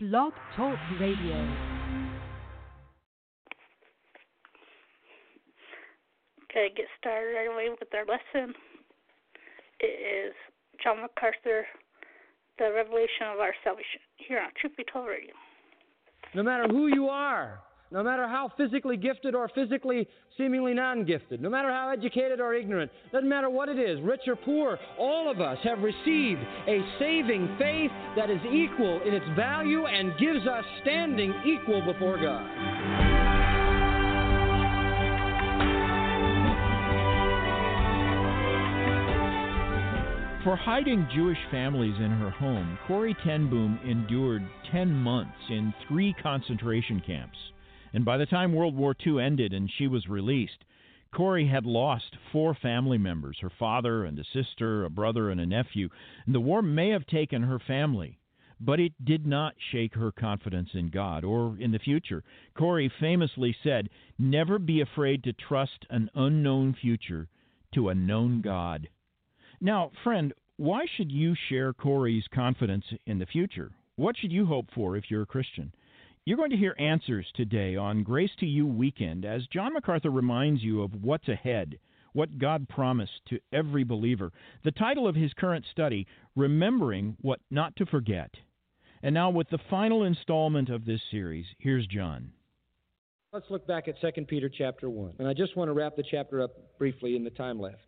Blog Talk Radio. Okay, get started right away with our lesson. It is John MacArthur, The Revelation of Our Salvation, here on Truth Be Told Radio. No matter who you are, no matter how physically gifted or physically seemingly non gifted, no matter how educated or ignorant, doesn't matter what it is, rich or poor, all of us have received a saving faith that is equal in its value and gives us standing equal before God. For hiding Jewish families in her home, Corrie ten Boom endured 10 months in three concentration camps. And by the time World War II ended and she was released, Corrie had lost four family members her father and a sister, a brother, and a nephew. And the war may have taken her family, but it did not shake her confidence in God or in the future. Corrie famously said, Never be afraid to trust an unknown future to a known God. Now, friend, why should you share Corrie's confidence in the future? What should you hope for if you're a Christian? You're going to hear answers today on Grace to You Weekend as John MacArthur reminds you of what's ahead, what God promised to every believer. The title of his current study, Remembering What Not to Forget. And now, with the final installment of this series, here's John. Let's look back at 2 Peter chapter 1. And I just want to wrap the chapter up briefly in the time left.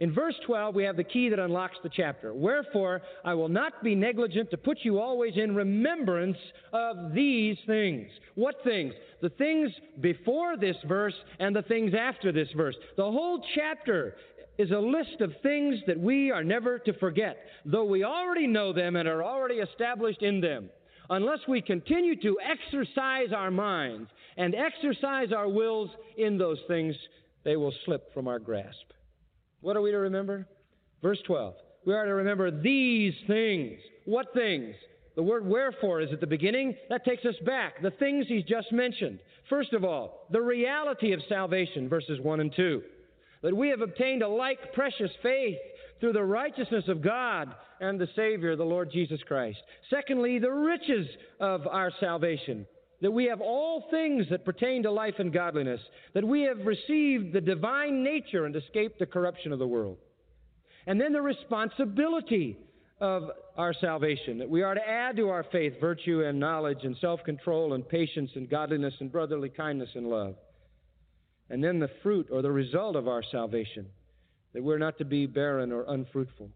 In verse 12, we have the key that unlocks the chapter. Wherefore, I will not be negligent to put you always in remembrance of these things. What things? The things before this verse and the things after this verse. The whole chapter is a list of things that we are never to forget, though we already know them and are already established in them. Unless we continue to exercise our minds and exercise our wills in those things, they will slip from our grasp. What are we to remember? Verse 12. We are to remember these things. What things? The word wherefore is at the beginning. That takes us back. The things he's just mentioned. First of all, the reality of salvation, verses 1 and 2. That we have obtained a like precious faith through the righteousness of God and the Savior, the Lord Jesus Christ. Secondly, the riches of our salvation that we have all things that pertain to life and godliness, that we have received the divine nature and escaped the corruption of the world. And then the responsibility of our salvation, that we are to add to our faith virtue and knowledge and self control and patience and godliness and brotherly kindness and love. And then the fruit or the result of our salvation, that we're not to be barren or unfruitful.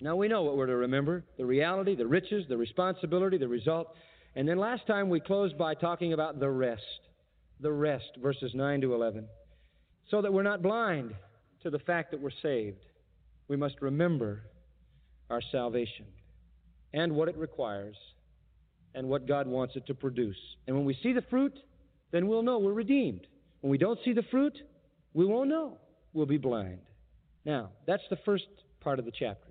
Now we know what we're to remember the reality, the riches, the responsibility, the result. And then last time we closed by talking about the rest. The rest, verses 9 to 11. So that we're not blind to the fact that we're saved. We must remember our salvation and what it requires and what God wants it to produce. And when we see the fruit, then we'll know we're redeemed. When we don't see the fruit, we won't know. We'll be blind. Now, that's the first part of the chapter.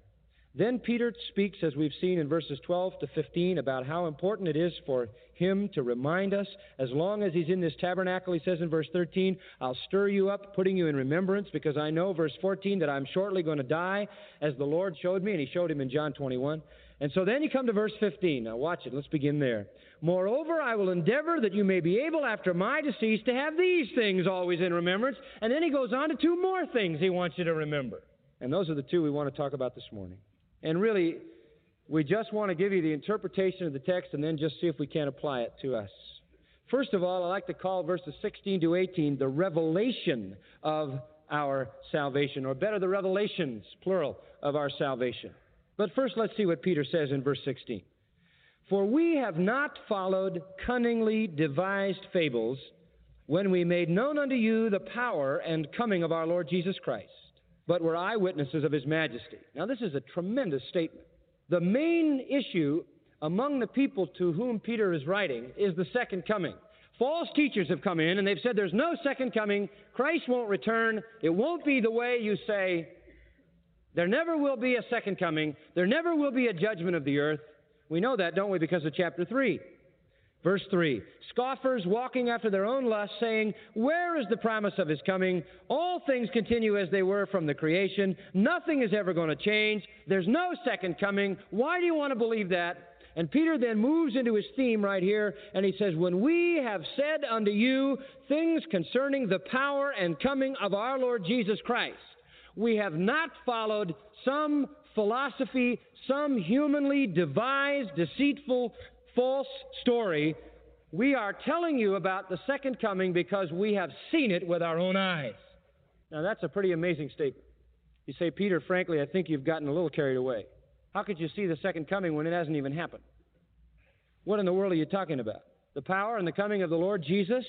Then Peter speaks, as we've seen in verses 12 to 15, about how important it is for him to remind us, as long as he's in this tabernacle, he says in verse 13, I'll stir you up, putting you in remembrance, because I know, verse 14, that I'm shortly going to die, as the Lord showed me, and he showed him in John 21. And so then you come to verse 15. Now watch it. Let's begin there. Moreover, I will endeavor that you may be able after my decease to have these things always in remembrance. And then he goes on to two more things he wants you to remember. And those are the two we want to talk about this morning. And really, we just want to give you the interpretation of the text and then just see if we can apply it to us. First of all, I like to call verses 16 to 18 the revelation of our salvation, or better, the revelations, plural, of our salvation. But first, let's see what Peter says in verse 16. For we have not followed cunningly devised fables when we made known unto you the power and coming of our Lord Jesus Christ but were eyewitnesses of his majesty. Now, this is a tremendous statement. The main issue among the people to whom Peter is writing is the second coming. False teachers have come in and they've said there's no second coming, Christ won't return, it won't be the way you say. There never will be a second coming, there never will be a judgment of the earth. We know that, don't we, because of chapter 3. Verse 3 Scoffers walking after their own lusts, saying, Where is the promise of his coming? All things continue as they were from the creation. Nothing is ever going to change. There's no second coming. Why do you want to believe that? And Peter then moves into his theme right here, and he says, When we have said unto you things concerning the power and coming of our Lord Jesus Christ, we have not followed some philosophy, some humanly devised, deceitful, false story. We are telling you about the second coming because we have seen it with our own eyes. Now, that's a pretty amazing statement. You say, Peter, frankly, I think you've gotten a little carried away. How could you see the second coming when it hasn't even happened? What in the world are you talking about? The power and the coming of the Lord Jesus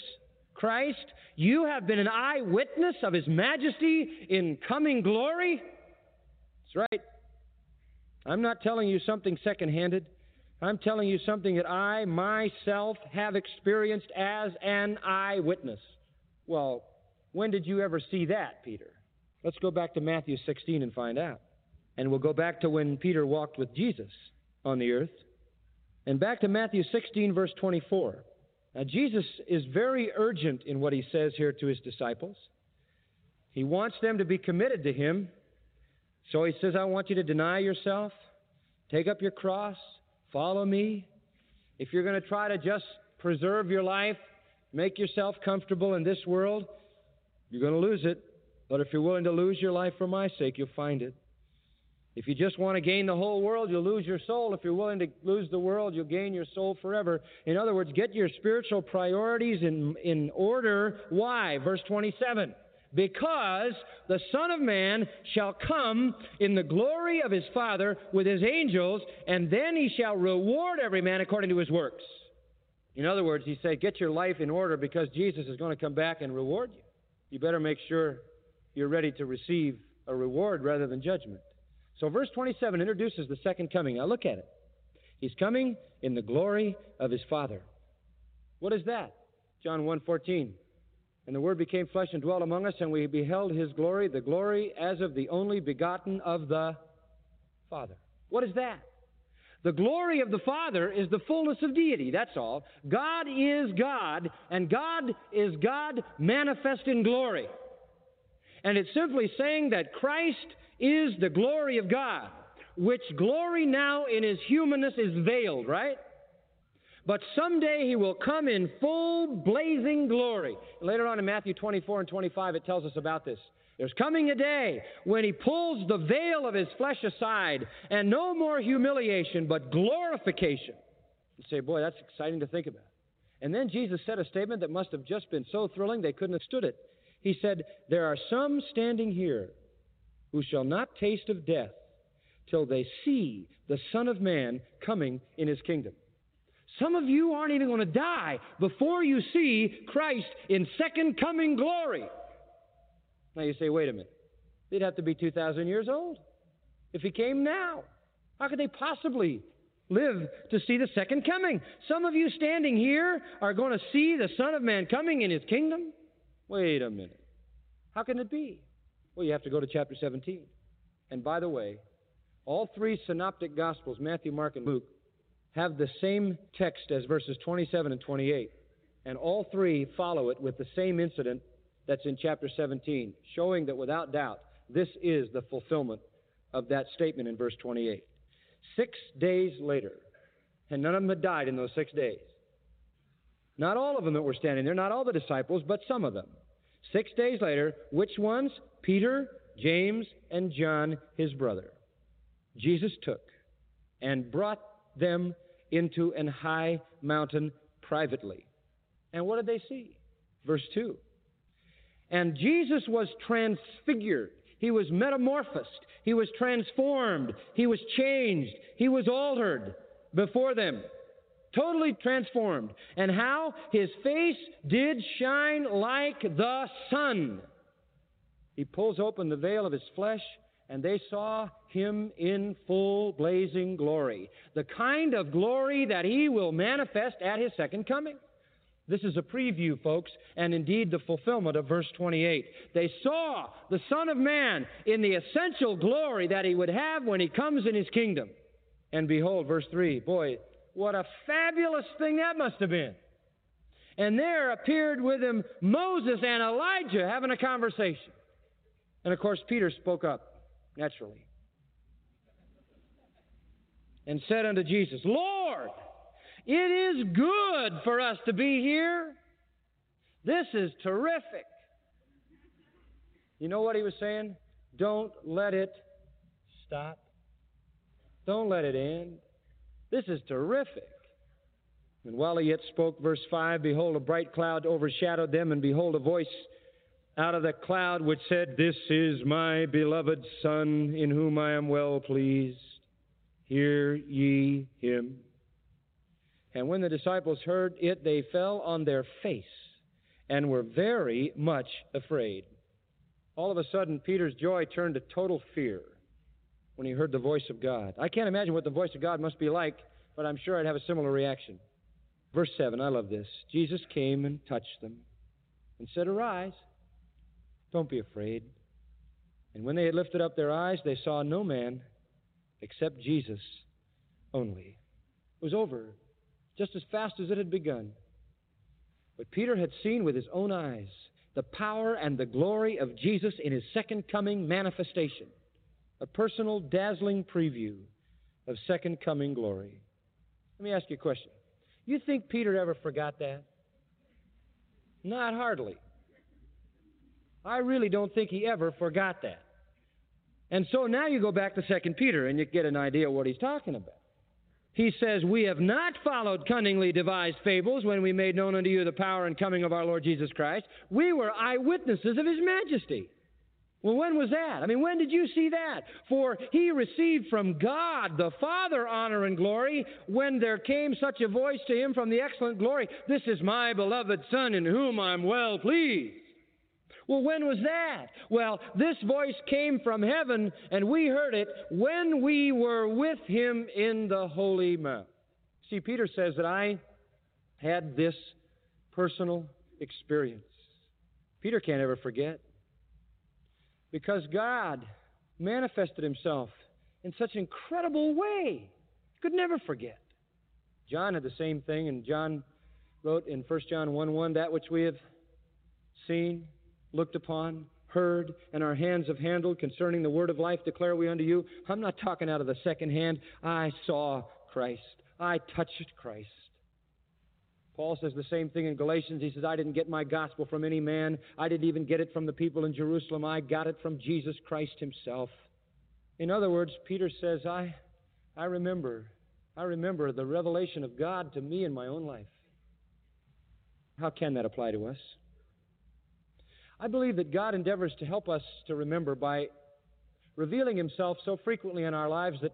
Christ? You have been an eyewitness of His majesty in coming glory? That's right. I'm not telling you something second handed. I'm telling you something that I myself have experienced as an eyewitness. Well, when did you ever see that, Peter? Let's go back to Matthew 16 and find out. And we'll go back to when Peter walked with Jesus on the earth. And back to Matthew 16, verse 24. Now, Jesus is very urgent in what he says here to his disciples. He wants them to be committed to him. So he says, I want you to deny yourself, take up your cross, follow me. If you're going to try to just preserve your life, make yourself comfortable in this world, you're going to lose it. But if you're willing to lose your life for my sake, you'll find it. If you just want to gain the whole world, you'll lose your soul. If you're willing to lose the world, you'll gain your soul forever. In other words, get your spiritual priorities in, in order. Why? Verse 27. Because the Son of Man shall come in the glory of his Father with his angels, and then he shall reward every man according to his works. In other words, he said, get your life in order because Jesus is going to come back and reward you. You better make sure you're ready to receive a reward rather than judgment. So verse 27 introduces the second coming. Now look at it. He's coming in the glory of his Father. What is that? John 1:14. And the word became flesh and dwelt among us and we beheld his glory, the glory as of the only begotten of the Father. What is that? The glory of the Father is the fullness of deity. That's all. God is God, and God is God manifest in glory. And it's simply saying that Christ is the glory of God, which glory now in his humanness is veiled, right? But someday he will come in full blazing glory. Later on in Matthew 24 and 25, it tells us about this. There's coming a day when he pulls the veil of his flesh aside, and no more humiliation, but glorification. You say, boy, that's exciting to think about. And then Jesus said a statement that must have just been so thrilling they couldn't have stood it. He said, There are some standing here who shall not taste of death till they see the Son of Man coming in his kingdom. Some of you aren't even going to die before you see Christ in second coming glory. Now you say, wait a minute. They'd have to be 2,000 years old if he came now. How could they possibly live to see the second coming? Some of you standing here are going to see the Son of Man coming in his kingdom. Wait a minute. How can it be? Well, you have to go to chapter 17. And by the way, all three synoptic gospels, Matthew, Mark, and Luke, have the same text as verses 27 and 28. And all three follow it with the same incident that's in chapter 17, showing that without doubt, this is the fulfillment of that statement in verse 28. Six days later, and none of them had died in those six days. Not all of them that were standing there, not all the disciples, but some of them. Six days later, which ones? Peter, James, and John, his brother. Jesus took and brought them into an high mountain privately. And what did they see? Verse 2. And Jesus was transfigured. He was metamorphosed. He was transformed. He was changed. He was altered before them. Totally transformed. And how? His face did shine like the sun. He pulls open the veil of his flesh, and they saw him in full blazing glory. The kind of glory that he will manifest at his second coming. This is a preview, folks, and indeed the fulfillment of verse 28. They saw the Son of Man in the essential glory that he would have when he comes in his kingdom. And behold, verse 3, boy, what a fabulous thing that must have been. And there appeared with him Moses and Elijah having a conversation. And of course, Peter spoke up, naturally. and said unto Jesus, Lord, it is good for us to be here. This is terrific. You know what he was saying? Don't let it stop. Don't let it end. This is terrific. And while he yet spoke, verse 5 Behold, a bright cloud overshadowed them, and behold, a voice out of the cloud which said, This is my beloved Son, in whom I am well pleased. Hear ye him. And when the disciples heard it, they fell on their face and were very much afraid. All of a sudden, Peter's joy turned to total fear when he heard the voice of God. I can't imagine what the voice of God must be like, but I'm sure I'd have a similar reaction. Verse 7, I love this. Jesus came and touched them and said, Arise, don't be afraid. And when they had lifted up their eyes, they saw no man except Jesus only. It was over just as fast as it had begun. But Peter had seen with his own eyes the power and the glory of Jesus in his second coming manifestation, a personal, dazzling preview of second coming glory. Let me ask you a question. You think Peter ever forgot that? Not hardly. I really don't think he ever forgot that. And so now you go back to 2 Peter and you get an idea of what he's talking about. He says, We have not followed cunningly devised fables when we made known unto you the power and coming of our Lord Jesus Christ. We were eyewitnesses of his majesty. Well, when was that? I mean, when did you see that? For he received from God the Father honor and glory when there came such a voice to him from the excellent glory This is my beloved Son in whom I'm well pleased. Well, when was that? Well, this voice came from heaven, and we heard it when we were with him in the Holy Mount. See, Peter says that I had this personal experience. Peter can't ever forget. Because God manifested himself in such an incredible way. He could never forget. John had the same thing, and John wrote in 1 John 1 1 that which we have seen, looked upon, heard, and our hands have handled concerning the word of life declare we unto you. I'm not talking out of the second hand. I saw Christ. I touched Christ. Paul says the same thing in Galatians. He says, I didn't get my gospel from any man. I didn't even get it from the people in Jerusalem. I got it from Jesus Christ himself. In other words, Peter says, I, I remember, I remember the revelation of God to me in my own life. How can that apply to us? I believe that God endeavors to help us to remember by revealing Himself so frequently in our lives that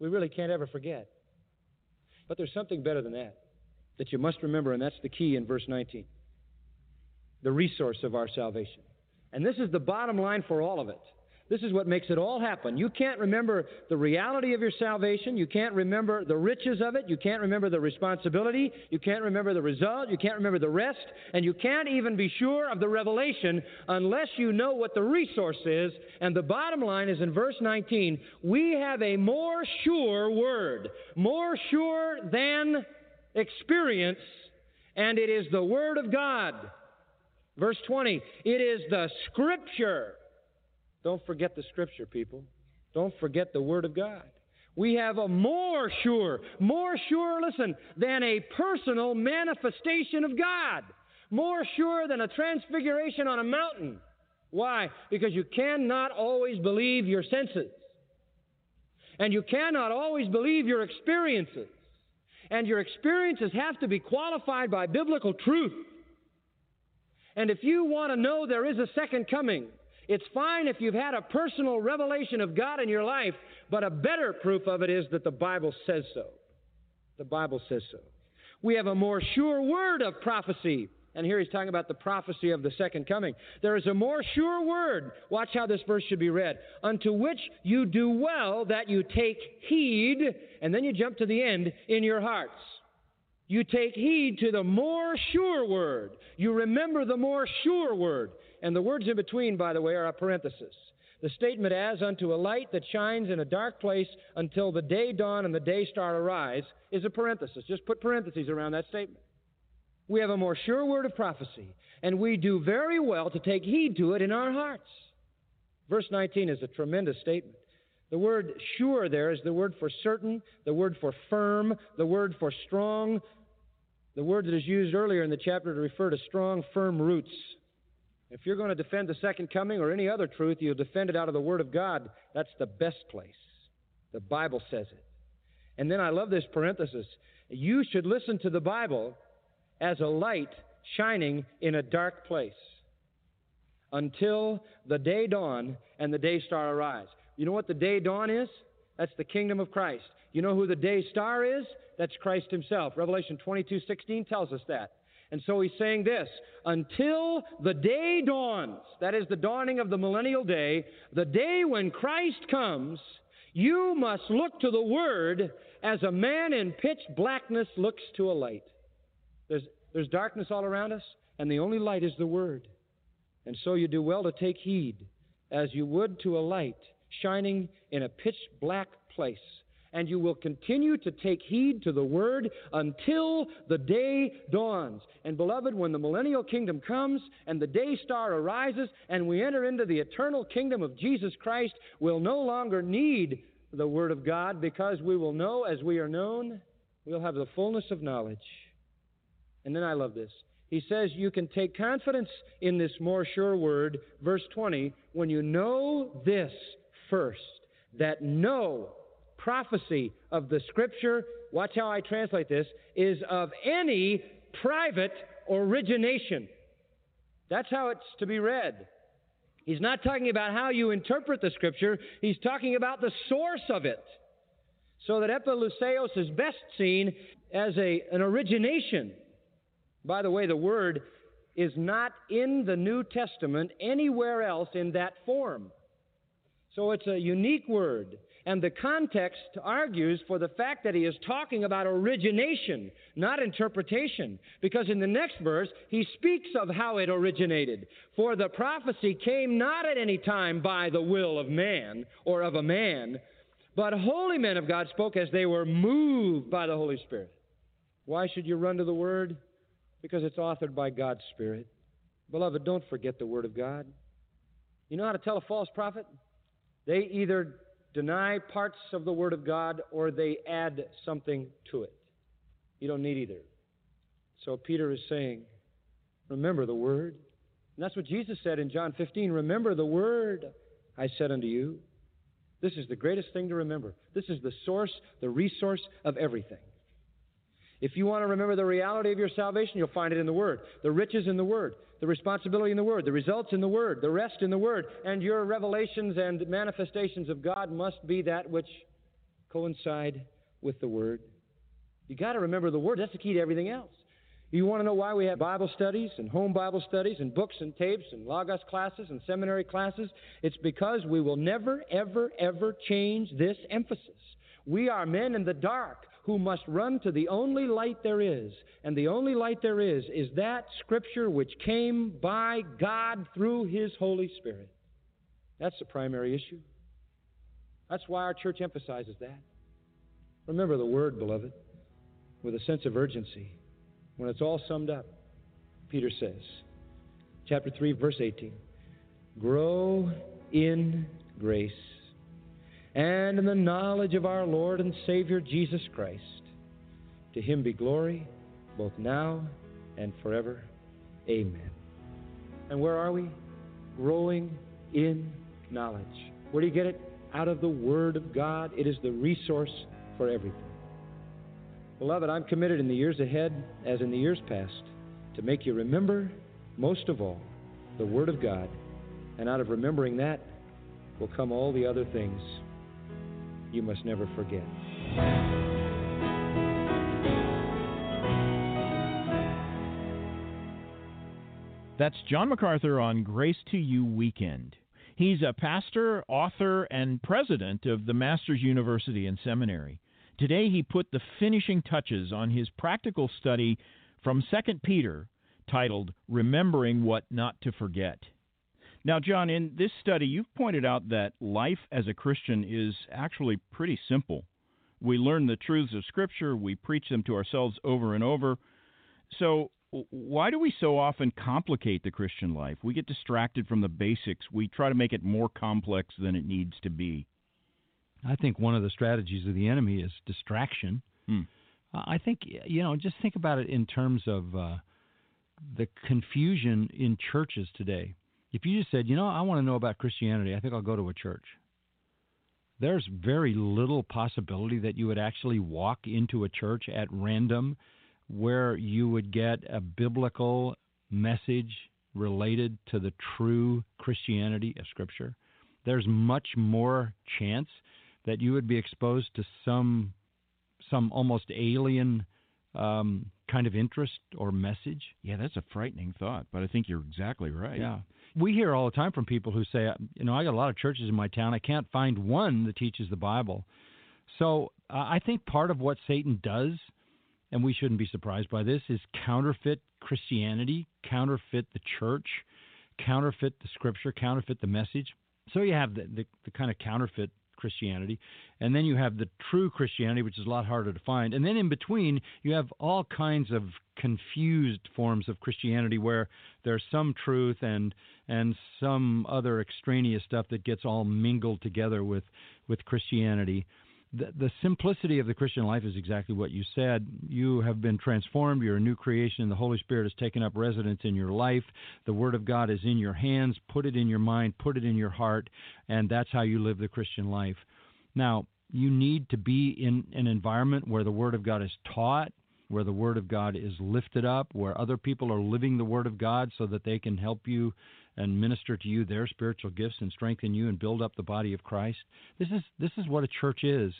we really can't ever forget. But there's something better than that that you must remember, and that's the key in verse 19 the resource of our salvation. And this is the bottom line for all of it. This is what makes it all happen. You can't remember the reality of your salvation. You can't remember the riches of it. You can't remember the responsibility. You can't remember the result. You can't remember the rest. And you can't even be sure of the revelation unless you know what the resource is. And the bottom line is in verse 19 we have a more sure word, more sure than experience, and it is the Word of God. Verse 20, it is the Scripture don't forget the Scripture, people. Don't forget the Word of God. We have a more sure, more sure, listen, than a personal manifestation of God. More sure than a transfiguration on a mountain. Why? Because you cannot always believe your senses. And you cannot always believe your experiences. And your experiences have to be qualified by biblical truth. And if you want to know there is a second coming, it's fine if you've had a personal revelation of God in your life, but a better proof of it is that the Bible says so. The Bible says so. We have a more sure word of prophecy. And here he's talking about the prophecy of the second coming. There is a more sure word. Watch how this verse should be read. Unto which you do well that you take heed, and then you jump to the end, in your hearts. You take heed to the more sure word. You remember the more sure word. And the words in between, by the way, are a parenthesis. The statement, as unto a light that shines in a dark place until the day dawn and the day star arise, is a parenthesis. Just put parentheses around that statement. We have a more sure word of prophecy, and we do very well to take heed to it in our hearts. Verse 19 is a tremendous statement. The word sure there is the word for certain, the word for firm, the word for strong, the word that is used earlier in the chapter to refer to strong, firm roots. If you're going to defend the second coming or any other truth, you'll defend it out of the Word of God. That's the best place. The Bible says it. And then I love this parenthesis. You should listen to the Bible as a light shining in a dark place until the day dawn and the day star arise. You know what the day dawn is? That's the kingdom of Christ. You know who the day star is? That's Christ himself. Revelation 22:16 tells us that. And so he's saying this until the day dawns, that is the dawning of the millennial day, the day when Christ comes, you must look to the Word as a man in pitch blackness looks to a light. There's, there's darkness all around us, and the only light is the Word. And so you do well to take heed as you would to a light shining in a pitch black place and you will continue to take heed to the word until the day dawns. And beloved, when the millennial kingdom comes and the day star arises and we enter into the eternal kingdom of Jesus Christ, we'll no longer need the word of God because we will know as we are known, we'll have the fullness of knowledge. And then I love this. He says you can take confidence in this more sure word, verse 20, when you know this first, that no prophecy of the Scripture, watch how I translate this, is of any private origination. That's how it's to be read. He's not talking about how you interpret the Scripture, he's talking about the source of it. So that epiluseos is best seen as a, an origination. By the way, the word is not in the New Testament anywhere else in that form. So it's a unique word. And the context argues for the fact that he is talking about origination, not interpretation. Because in the next verse, he speaks of how it originated. For the prophecy came not at any time by the will of man or of a man, but holy men of God spoke as they were moved by the Holy Spirit. Why should you run to the Word? Because it's authored by God's Spirit. Beloved, don't forget the Word of God. You know how to tell a false prophet? They either deny parts of the Word of God or they add something to it. You don't need either. So Peter is saying, remember the Word. And that's what Jesus said in John 15 remember the Word I said unto you. This is the greatest thing to remember. This is the source, the resource of everything. If you want to remember the reality of your salvation, you'll find it in the Word. The riches in the Word, the responsibility in the Word, the results in the Word, the rest in the Word, and your revelations and manifestations of God must be that which coincide with the Word. You got to remember the Word. That's the key to everything else. You want to know why we have Bible studies and home Bible studies and books and tapes and Logos classes and seminary classes? It's because we will never, ever, ever change this emphasis. We are men in the dark who must run to the only light there is. And the only light there is is that Scripture which came by God through His Holy Spirit. That's the primary issue. That's why our church emphasizes that. Remember the word, beloved, with a sense of urgency. When it's all summed up, Peter says, chapter 3, verse 18, grow in grace and in the knowledge of our Lord and Savior Jesus Christ. To him be glory, both now and forever. Amen. And where are we? Growing in knowledge. Where do you get it? Out of the Word of God. It is the resource for everything. Beloved, I'm committed in the years ahead, as in the years past, to make you remember, most of all, the Word of God. And out of remembering that will come all the other things you must never forget. That's John MacArthur on Grace to You Weekend. He's a pastor, author, and president of the Master's University and Seminary. Today he put the finishing touches on his practical study from 2 Peter titled Remembering What Not to Forget. Now, John, in this study, you've pointed out that life as a Christian is actually pretty simple. We learn the truths of Scripture, we preach them to ourselves over and over. So, why do we so often complicate the Christian life? We get distracted from the basics. We try to make it more complex than it needs to be. I think one of the strategies of the enemy is distraction. Hmm. I think you know, just think about it in terms of uh, the confusion in churches today. If you just said, you know, I want to know about Christianity, I think I'll go to a church. There's very little possibility that you would actually walk into a church at random where you would get a biblical message related to the true Christianity of Scripture. There's much more chance that you would be exposed to some some almost alien um, kind of interest or message. Yeah, that's a frightening thought, but I think you're exactly right. Yeah. We hear all the time from people who say, you know, I got a lot of churches in my town. I can't find one that teaches the Bible. So uh, I think part of what Satan does, and we shouldn't be surprised by this, is counterfeit Christianity, counterfeit the church, counterfeit the scripture, counterfeit the message. So you have the, the, the kind of counterfeit Christianity. And then you have the true Christianity, which is a lot harder to find. And then in between, you have all kinds of confused forms of Christianity where there's some truth and and some other extraneous stuff that gets all mingled together with with Christianity. The, the simplicity of the Christian life is exactly what you said. You have been transformed. You're a new creation. The Holy Spirit has taken up residence in your life. The Word of God is in your hands. Put it in your mind, put it in your heart, and that's how you live the Christian life. Now, you need to be in an environment where the Word of God is taught, where the Word of God is lifted up, where other people are living the Word of God so that they can help you and minister to you their spiritual gifts and strengthen you and build up the body of Christ. This is this is what a church is.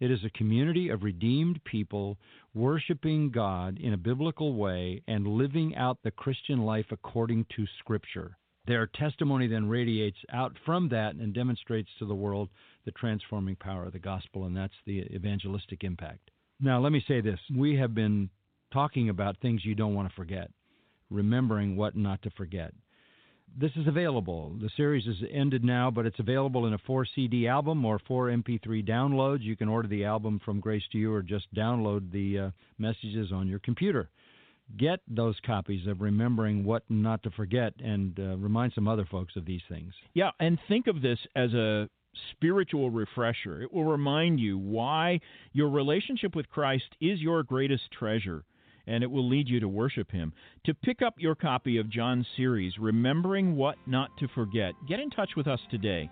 It is a community of redeemed people worshiping God in a biblical way and living out the Christian life according to Scripture. Their testimony then radiates out from that and demonstrates to the world the transforming power of the gospel, and that's the evangelistic impact. Now, let me say this we have been talking about things you don't want to forget, remembering what not to forget this is available. The series is ended now, but it's available in a four CD album or four MP3 downloads. You can order the album from Grace to You or just download the uh, messages on your computer. Get those copies of Remembering What Not to Forget and uh, remind some other folks of these things. Yeah, and think of this as a spiritual refresher. It will remind you why your relationship with Christ is your greatest treasure and it will lead you to worship Him. To pick up your copy of John's series, Remembering What Not to Forget, get in touch with us today.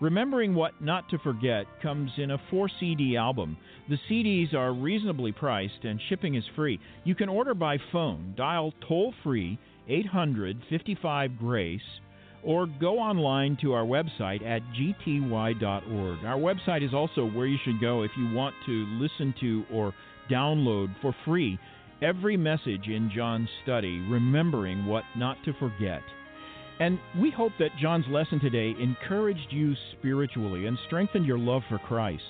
Remembering What Not to Forget comes in a 4 CD album. The CDs are reasonably priced and shipping is free. You can order by phone, dial toll free 800 55 Grace, or go online to our website at gty.org. Our website is also where you should go if you want to listen to or download for free every message in John's study, remembering what not to forget. And we hope that John's lesson today encouraged you spiritually and strengthened your love for Christ.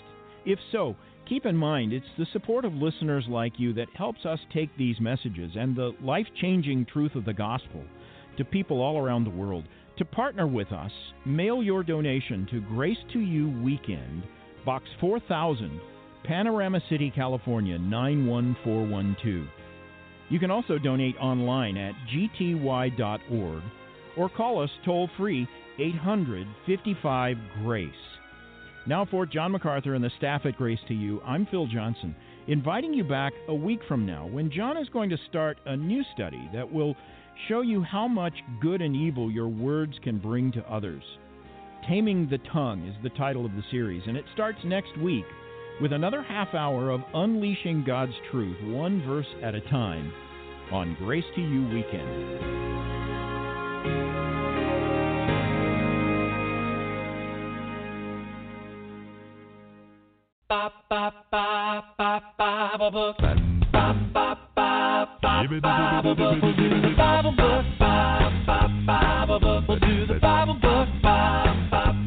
If so, keep in mind it's the support of listeners like you that helps us take these messages and the life changing truth of the gospel to people all around the world. To partner with us, mail your donation to Grace to You Weekend, Box 4000, Panorama City, California 91412. You can also donate online at gty.org or call us toll free 800 55 Grace. Now, for John MacArthur and the staff at Grace to You, I'm Phil Johnson, inviting you back a week from now when John is going to start a new study that will show you how much good and evil your words can bring to others. Taming the Tongue is the title of the series, and it starts next week with another half hour of unleashing God's truth, one verse at a time, on Grace to You Weekend.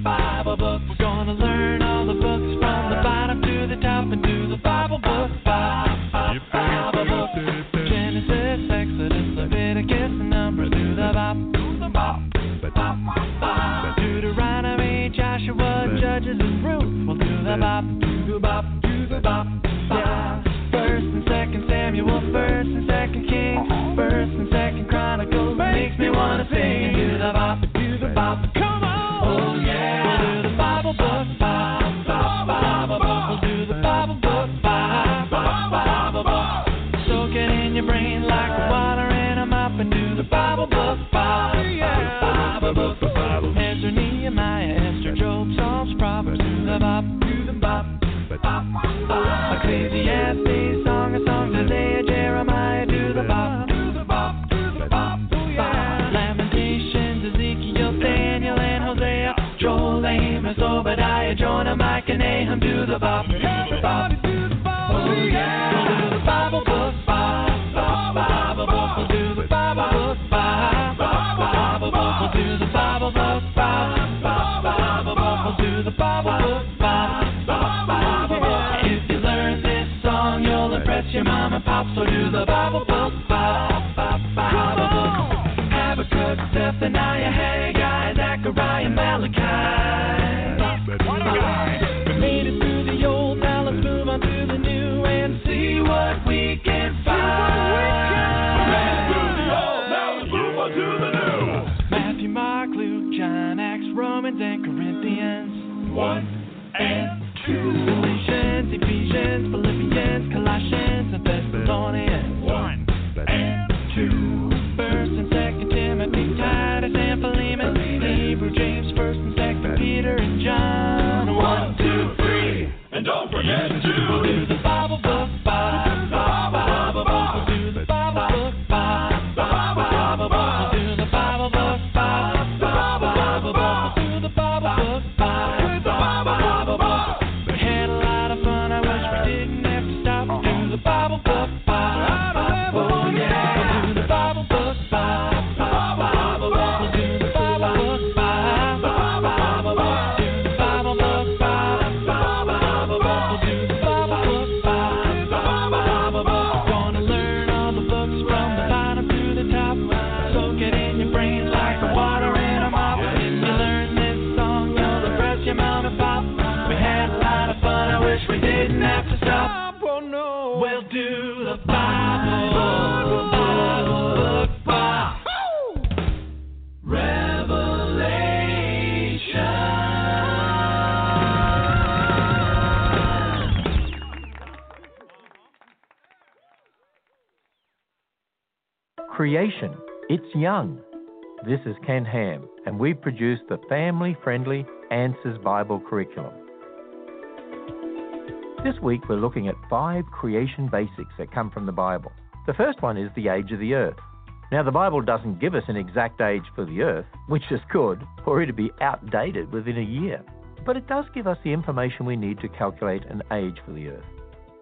Bible book. We're gonna learn all Bop. Do Bop. Do Bop. First and Second Samuel, First and Second Kings, First and Second Chronicles. Makes me wanna sing Creation, it's young. This is Ken Ham, and we produce the family friendly Answers Bible curriculum. This week we're looking at five creation basics that come from the Bible. The first one is the age of the earth. Now, the Bible doesn't give us an exact age for the earth, which is good, or it'd be outdated within a year. But it does give us the information we need to calculate an age for the earth.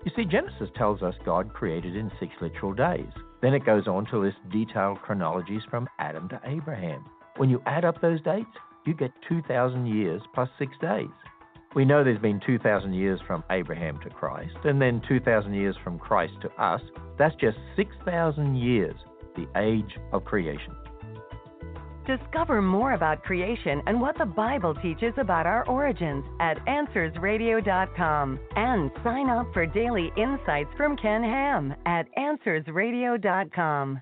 You see, Genesis tells us God created in six literal days. Then it goes on to list detailed chronologies from Adam to Abraham. When you add up those dates, you get 2,000 years plus six days. We know there's been 2,000 years from Abraham to Christ, and then 2,000 years from Christ to us. That's just 6,000 years, the age of creation. Discover more about creation and what the Bible teaches about our origins at AnswersRadio.com. And sign up for daily insights from Ken Ham at AnswersRadio.com.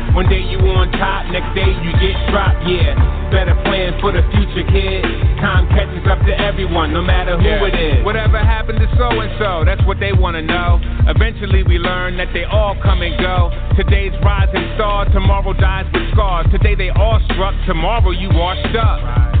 One day you on top, next day you get dropped, yeah. Better plan for the future, kid. Time catches up to everyone, no matter who Yeah. it is. Whatever happened to so and so, that's what they wanna know. Eventually we learn that they all come and go. Today's rising star, tomorrow dies with scars. Today they all struck, tomorrow you washed up.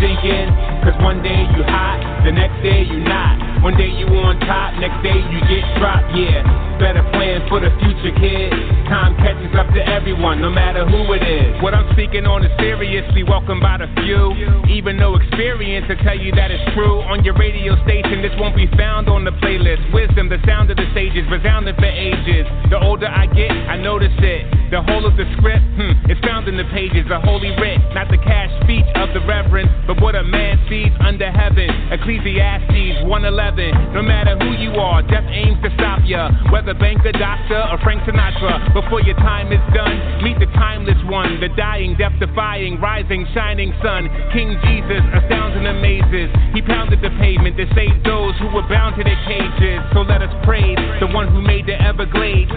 Cause one day you hot, the next day you not. One day you on top, next day you get dropped. Yeah, better plan for the future, kid. Time catches up to everyone, no matter who it is. What I'm speaking on is seriously welcomed by the few. Even no experience to tell you that it's true. On your radio station, this won't be found on the playlist. Wisdom, the sound of the sages, resounding for ages. The older I get, I notice it. The whole of the script, hmm, it's found in the pages, the holy writ, not the cash speech of the reverend, but what a man sees under heaven. Ecclesiastes 111. No matter who you are, death aims to stop ya. Whether banker, doctor, or Frank Sinatra. Before your time is done, meet the timeless one, the dying, death defying, rising, shining sun. King Jesus astounds and amazes. He pounded the pavement to save those who were bound to their cages. So let us praise the one who made the Everglades.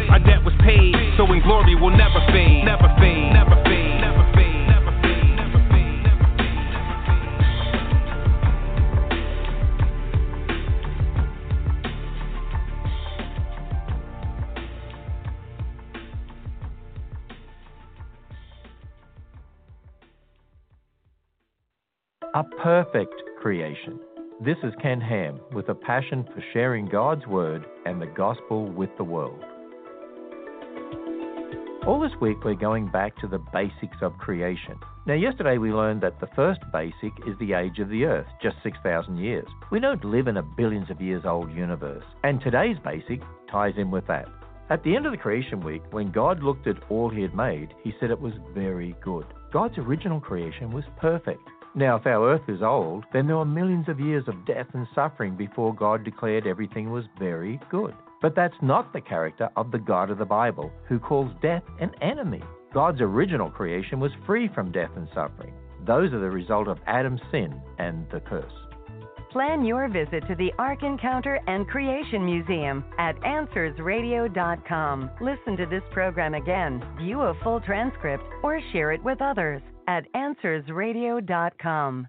Is Ken Ham with a passion for sharing God's Word and the Gospel with the world. All this week, we're going back to the basics of creation. Now, yesterday we learned that the first basic is the age of the earth, just 6,000 years. We don't live in a billions of years old universe. And today's basic ties in with that. At the end of the creation week, when God looked at all He had made, He said it was very good. God's original creation was perfect. Now, if our earth is old, then there were millions of years of death and suffering before God declared everything was very good. But that's not the character of the God of the Bible, who calls death an enemy. God's original creation was free from death and suffering. Those are the result of Adam's sin and the curse. Plan your visit to the Ark Encounter and Creation Museum at AnswersRadio.com. Listen to this program again, view a full transcript, or share it with others at AnswersRadio.com.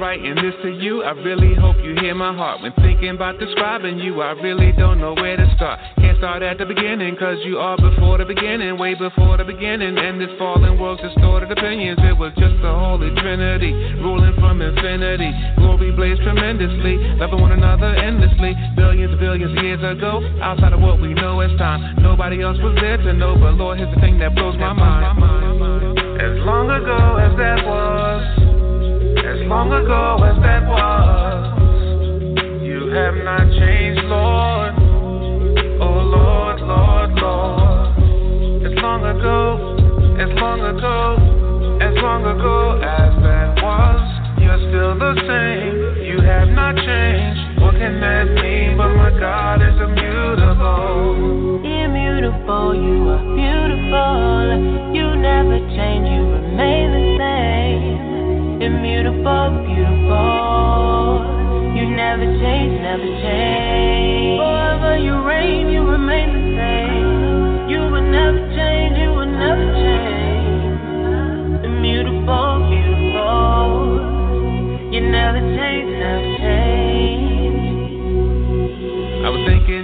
Writing this to you. I really hope you hear my heart. When thinking about describing you, I really don't know where to start. Can't start at the beginning, cause you are before the beginning, way before the beginning. And this fallen world's distorted opinions. It was just the Holy Trinity, ruling from infinity. Glory blazed tremendously, loving one another endlessly. Billions, billions of years ago, outside of what we know as time. Nobody else was there to know, but Lord, here's the thing that blows my mind. As long ago as that was. As long ago as that was, you have not changed, Lord. Lord, Lord, Lord. As long ago, it's long ago, as long ago as that was, You're still the same. You have not changed. What can that mean? But my God is immutable. Immutable, you are beautiful. You never change, you remain the same. Immutable, beautiful. Never change, never change. Forever you reign, you remain the same. You will never change, you will never change. Immutable, beautiful. You never change, never change.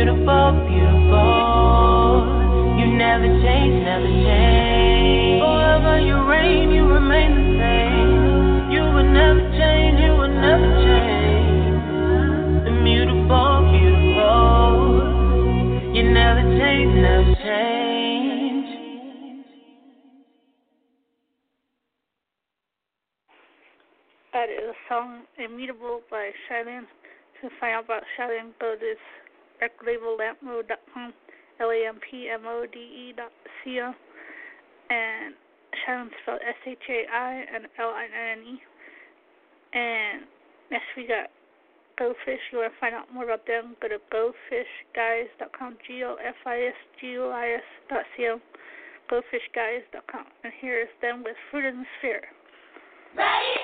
Immutable, beautiful. You never change, never change. Forever you reign, you remain the same. You will never change, you will never change. Immutable, beautiful. You never change, never change. That is a song Immutable by Shai Linne. To find out about Shai Linne, go record L A M P M O D E dot C O. And Shai Linne spelled S H A I and L I N E. And next we got GoFish. You want to find out more about them? Go to gofishguys.com, G O F I S G O I S dot C O, gofishguys.com. And here is them with Fruit in the Sphere. Ready?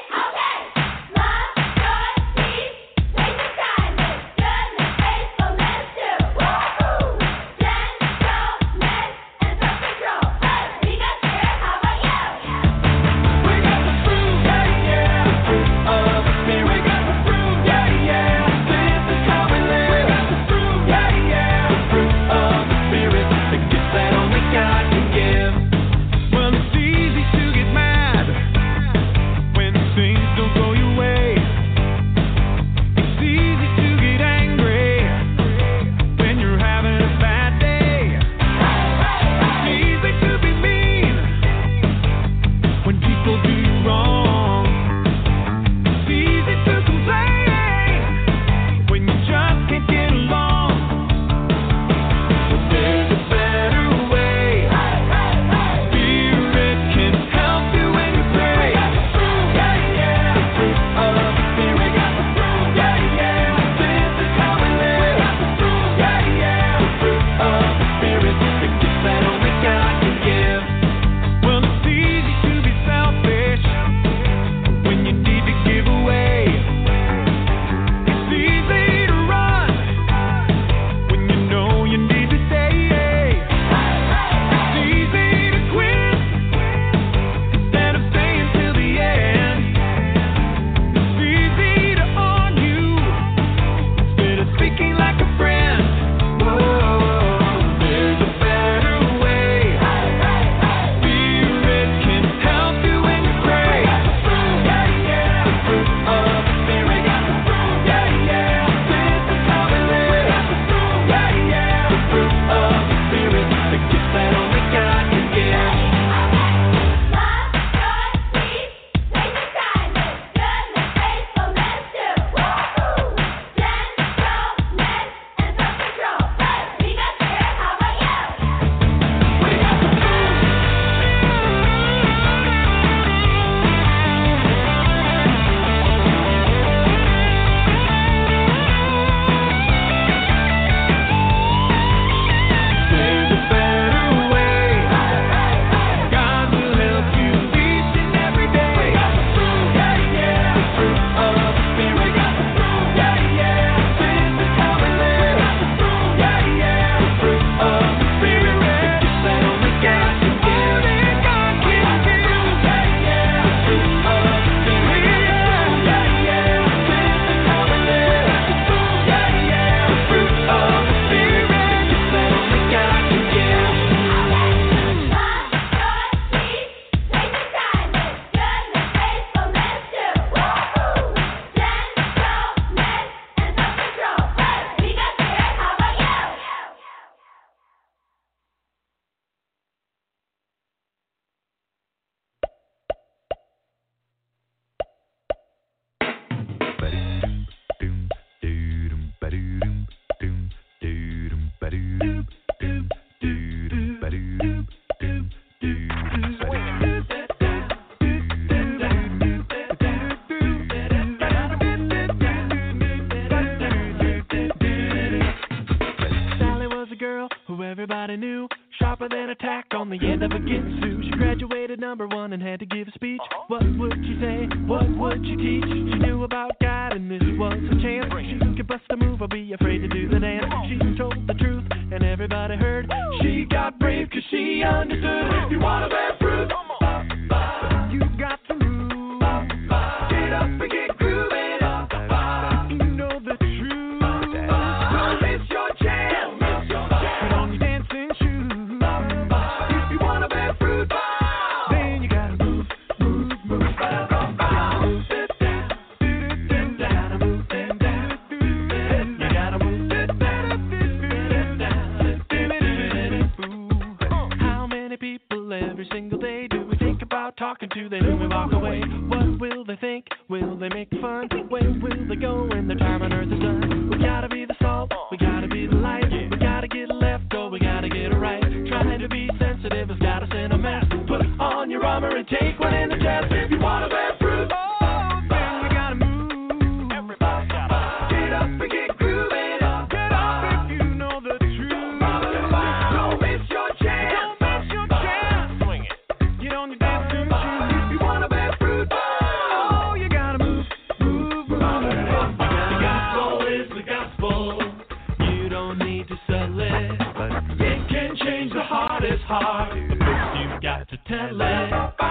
to tell it.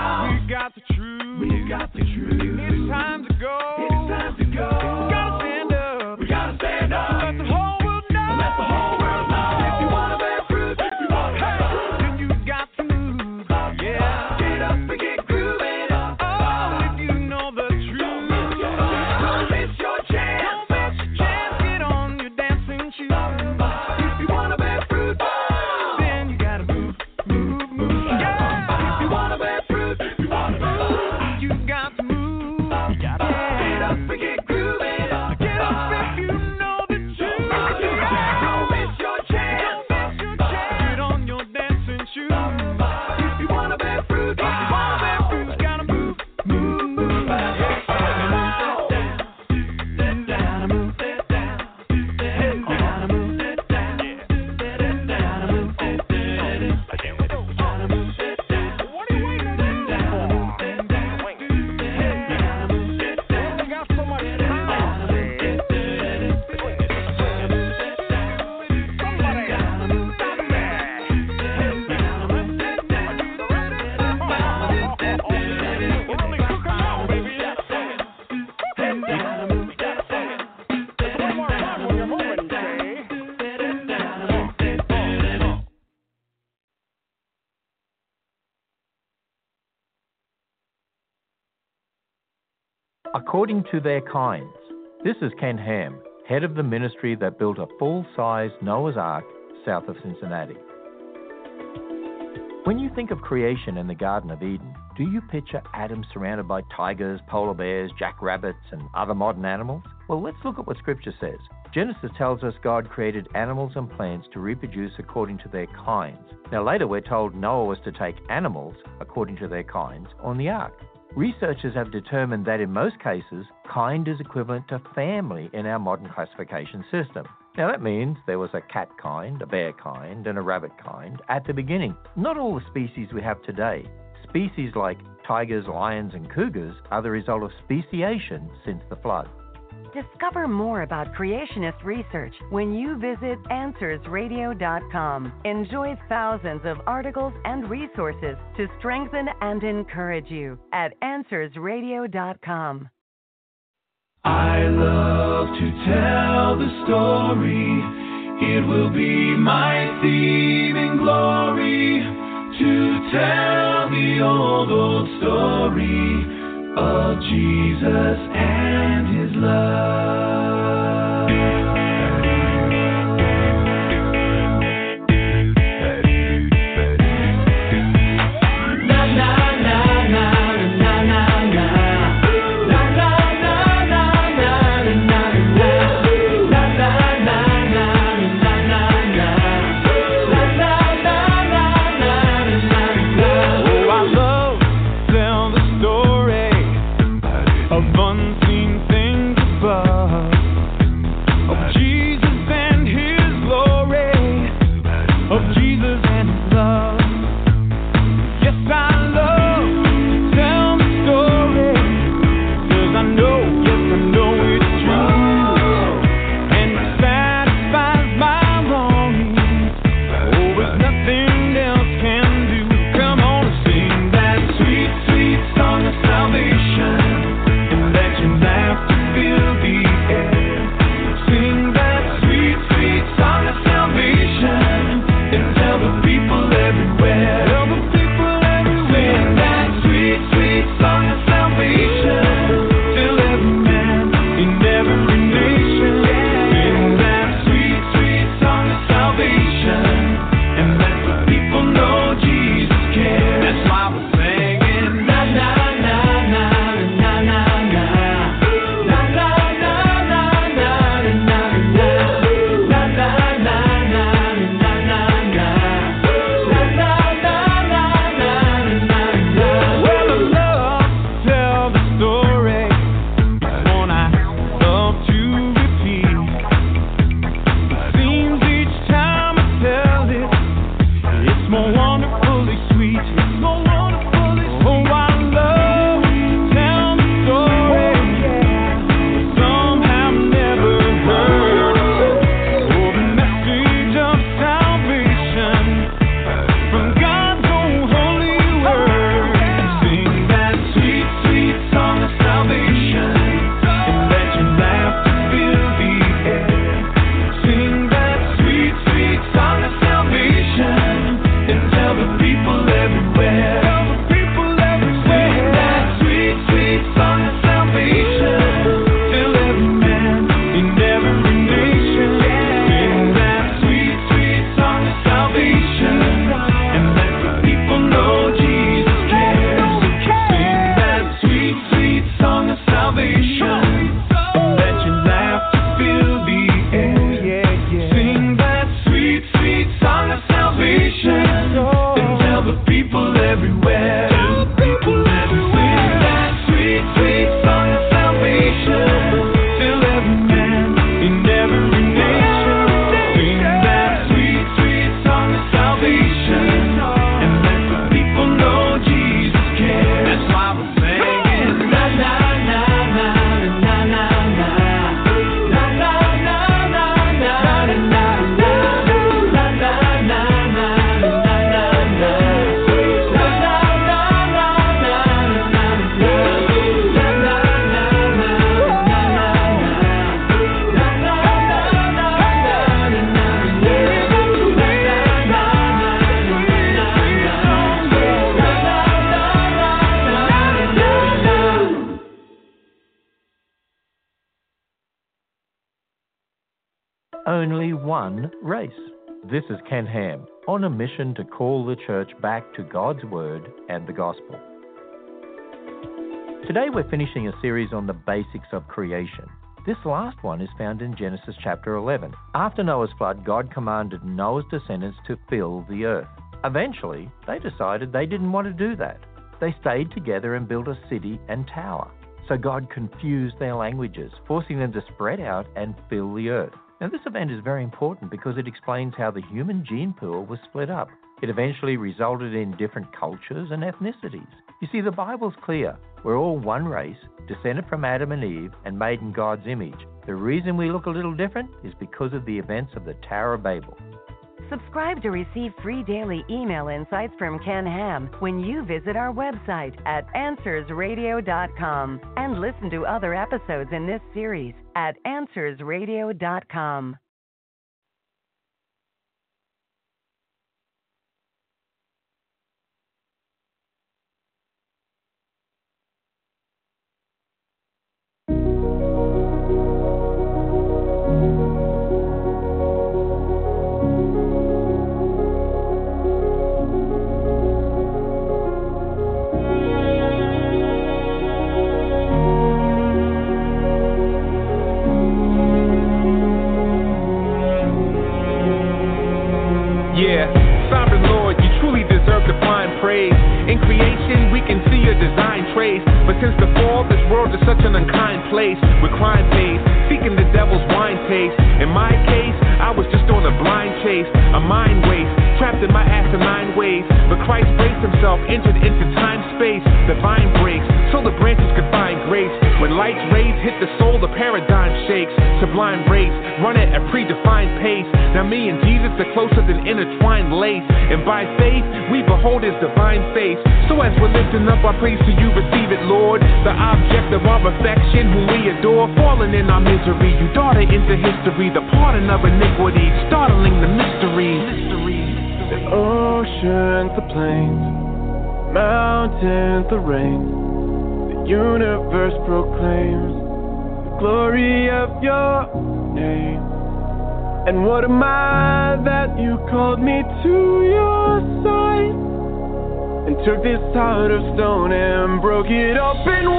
according to their kinds. This is Ken Ham, head of the ministry that built a full size Noah's Ark south of Cincinnati. When you think of creation in the Garden of Eden, do you picture Adam surrounded by tigers, polar bears, jackrabbits, and other modern animals? Well, let's look at what Scripture says. Genesis tells us God created animals and plants to reproduce according to their kinds. Now, later we're told Noah was to take animals according to their kinds on the ark. Researchers have determined that in most cases, kind is equivalent to family in our modern classification system. Now, that means there was a cat kind, a bear kind, and a rabbit kind at the beginning. Not all the species we have today. Species like tigers, lions, and cougars are the result of speciation since the flood. Discover more about creationist research when you visit AnswersRadio.com. Enjoy thousands of articles and resources to strengthen and encourage you at AnswersRadio.com. I love to tell the story. It will be my theme in glory to tell the old, old story of Jesus and his love. This is Ken Ham on a mission to call the church back to God's Word and the Gospel. Today we're finishing a series on the basics of creation. This last one is found in Genesis chapter 11. After Noah's flood, God commanded Noah's descendants to fill the earth. Eventually, they decided they didn't want to do that. They stayed together and built a city and tower. So God confused their languages, forcing them to spread out and fill the earth. Now, this event is very important because it explains how the human gene pool was split up. It eventually resulted in different cultures and ethnicities. You see, the Bible's clear. We're all one race, descended from Adam and Eve, and made in God's image. The reason we look a little different is because of the events of the Tower of Babel. Subscribe to receive free daily email insights from Ken Ham when you visit our website at AnswersRadio.com and listen to other episodes in this series at AnswersRadio.com. the rain, the universe proclaims the glory of your name. And what am I that you called me to your side and took this heart of stone and broke it open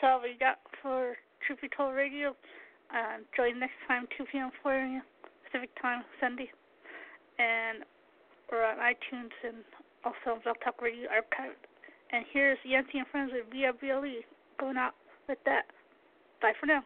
that's all we got for Truth Be Told Radio. Uh, join next time, 2 p.m. 4 a.m. Pacific Time, Sunday. And we're on iTunes and also on Blog Talk Radio Archive. And here's Yancy and Friends with Via going out with that. Bye for now.